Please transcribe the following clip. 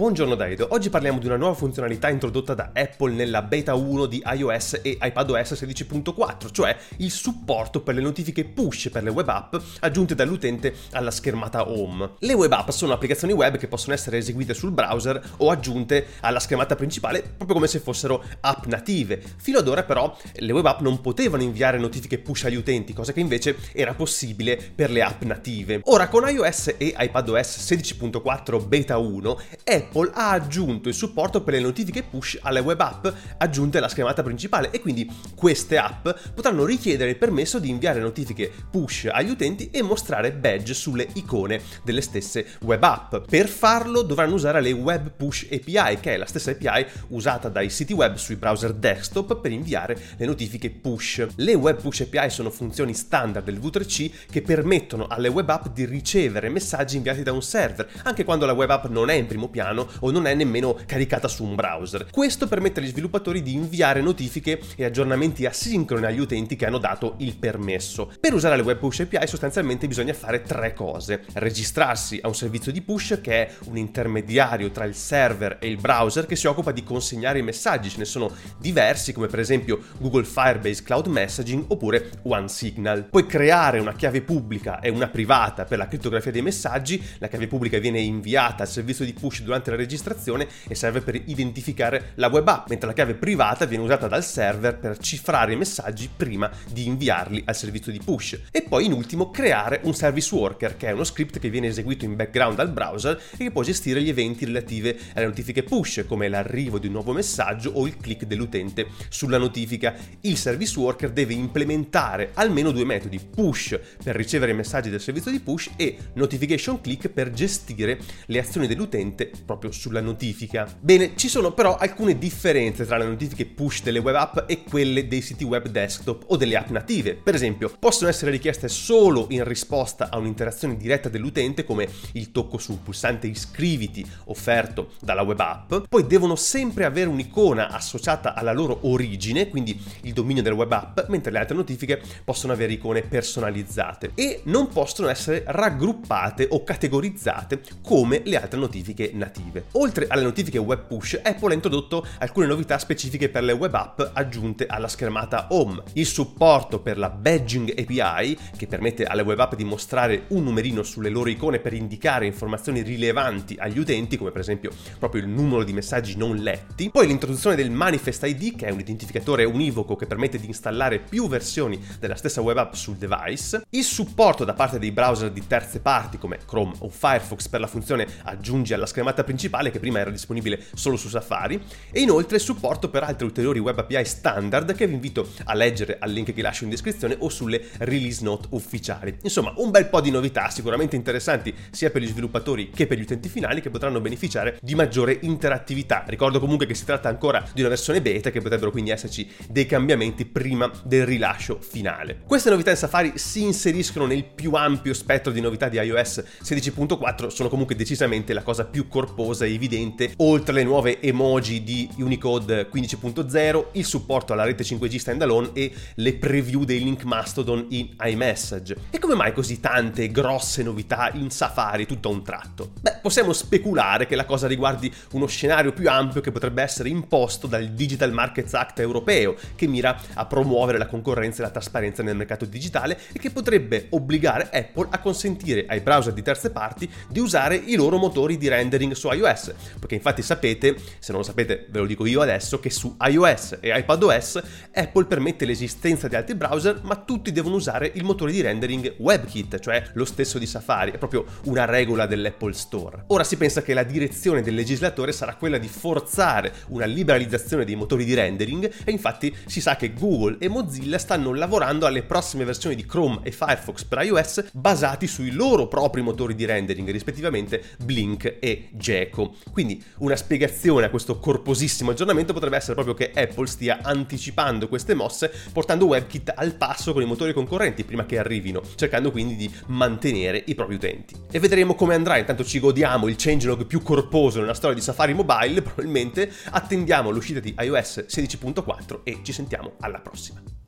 Buongiorno da Edo, oggi parliamo di una nuova funzionalità introdotta da Apple nella beta 1 di iOS e iPadOS 16.4, cioè il supporto per le notifiche push per le web app aggiunte dall'utente alla schermata home. Le web app sono applicazioni web che possono essere eseguite sul browser o aggiunte alla schermata principale proprio come se fossero app native. Fino ad ora però le web app non potevano inviare notifiche push agli utenti, cosa che invece era possibile per le app native. Ora con iOS e iPadOS 16.4 beta 1 Apple ha aggiunto il supporto per le notifiche push alle web app aggiunte alla schermata principale e quindi queste app potranno richiedere il permesso di inviare notifiche push agli utenti e mostrare badge sulle icone delle stesse web app. Per farlo dovranno usare le Web Push API, che è la stessa API usata dai siti web sui browser desktop per inviare le notifiche push. Le Web Push API sono funzioni standard del V3C che permettono alle web app di ricevere messaggi inviati da un server, anche quando la web app non è in primo piano o non è nemmeno caricata su un browser. Questo permette agli sviluppatori di inviare notifiche e aggiornamenti asincroni agli utenti che hanno dato il permesso. Per usare le web push API sostanzialmente bisogna fare tre cose. Registrarsi a un servizio di push che è un intermediario tra il server e il browser che si occupa di consegnare i messaggi. Ce ne sono diversi come per esempio Google Firebase Cloud Messaging oppure OneSignal. Puoi creare una chiave pubblica e una privata per la crittografia dei messaggi. La chiave pubblica viene inviata al servizio di push durante la registrazione e serve per identificare la web app, mentre la chiave privata viene usata dal server per cifrare i messaggi prima di inviarli al servizio di push. E poi in ultimo creare un service worker, che è uno script che viene eseguito in background dal browser e che può gestire gli eventi relativi alle notifiche push, come l'arrivo di un nuovo messaggio o il click dell'utente sulla notifica. Il service worker deve implementare almeno due metodi, push per ricevere i messaggi del servizio di push e notification click per gestire le azioni dell'utente proprio sulla notifica. Bene, ci sono però alcune differenze tra le notifiche push delle web app e quelle dei siti web desktop o delle app native. Per esempio, possono essere richieste solo in risposta a un'interazione diretta dell'utente come il tocco sul pulsante iscriviti offerto dalla web app, poi devono sempre avere un'icona associata alla loro origine, quindi il dominio della web app, mentre le altre notifiche possono avere icone personalizzate e non possono essere raggruppate o categorizzate come le altre notifiche native. Oltre alle notifiche web push, Apple ha introdotto alcune novità specifiche per le web app aggiunte alla schermata home. Il supporto per la badging API, che permette alle web app di mostrare un numerino sulle loro icone per indicare informazioni rilevanti agli utenti, come per esempio proprio il numero di messaggi non letti. Poi l'introduzione del Manifest ID, che è un identificatore univoco che permette di installare più versioni della stessa web app sul device. Il supporto da parte dei browser di terze parti come Chrome o Firefox per la funzione aggiungi alla schermata principale che prima era disponibile solo su Safari e inoltre supporto per altre ulteriori web API standard che vi invito a leggere al link che lascio in descrizione o sulle release note ufficiali. Insomma, un bel po' di novità sicuramente interessanti sia per gli sviluppatori che per gli utenti finali che potranno beneficiare di maggiore interattività. Ricordo comunque che si tratta ancora di una versione beta che potrebbero quindi esserci dei cambiamenti prima del rilascio finale. Queste novità in Safari si inseriscono nel più ampio spettro di novità di iOS 16.4, sono comunque decisamente la cosa più corposa e evidente, oltre alle nuove emoji di Unicode 15.0, il supporto alla rete 5G standalone e le preview dei link Mastodon in iMessage. E come mai così tante grosse novità in Safari tutto a un tratto? Beh, possiamo speculare che la cosa riguardi uno scenario più ampio che potrebbe essere imposto dal Digital Markets Act europeo, che mira a promuovere la concorrenza e la trasparenza nel mercato digitale e che potrebbe obbligare Apple a consentire ai browser di terze parti di usare i loro motori di rendering su iOS, perché infatti sapete, se non lo sapete ve lo dico io adesso, che su iOS e iPadOS Apple permette l'esistenza di altri browser, ma tutti devono usare il motore di rendering WebKit, cioè lo stesso di Safari, è proprio una regola dell'Apple Store. Ora si pensa che la direzione del legislatore sarà quella di forzare una liberalizzazione dei motori di rendering e infatti si sa che Google e Mozilla stanno lavorando alle prossime versioni di Chrome e Firefox per iOS basati sui loro propri motori di rendering, rispettivamente Blink e Geco. Quindi una spiegazione a questo corposissimo aggiornamento potrebbe essere proprio che Apple stia anticipando queste mosse portando WebKit al passo con i motori concorrenti prima che arrivino, cercando quindi di mantenere i propri utenti. E vedremo come andrà, intanto ci godiamo il changelog più corposo nella storia di Safari Mobile, probabilmente attendiamo l'uscita di iOS 16.4 e ci sentiamo alla prossima.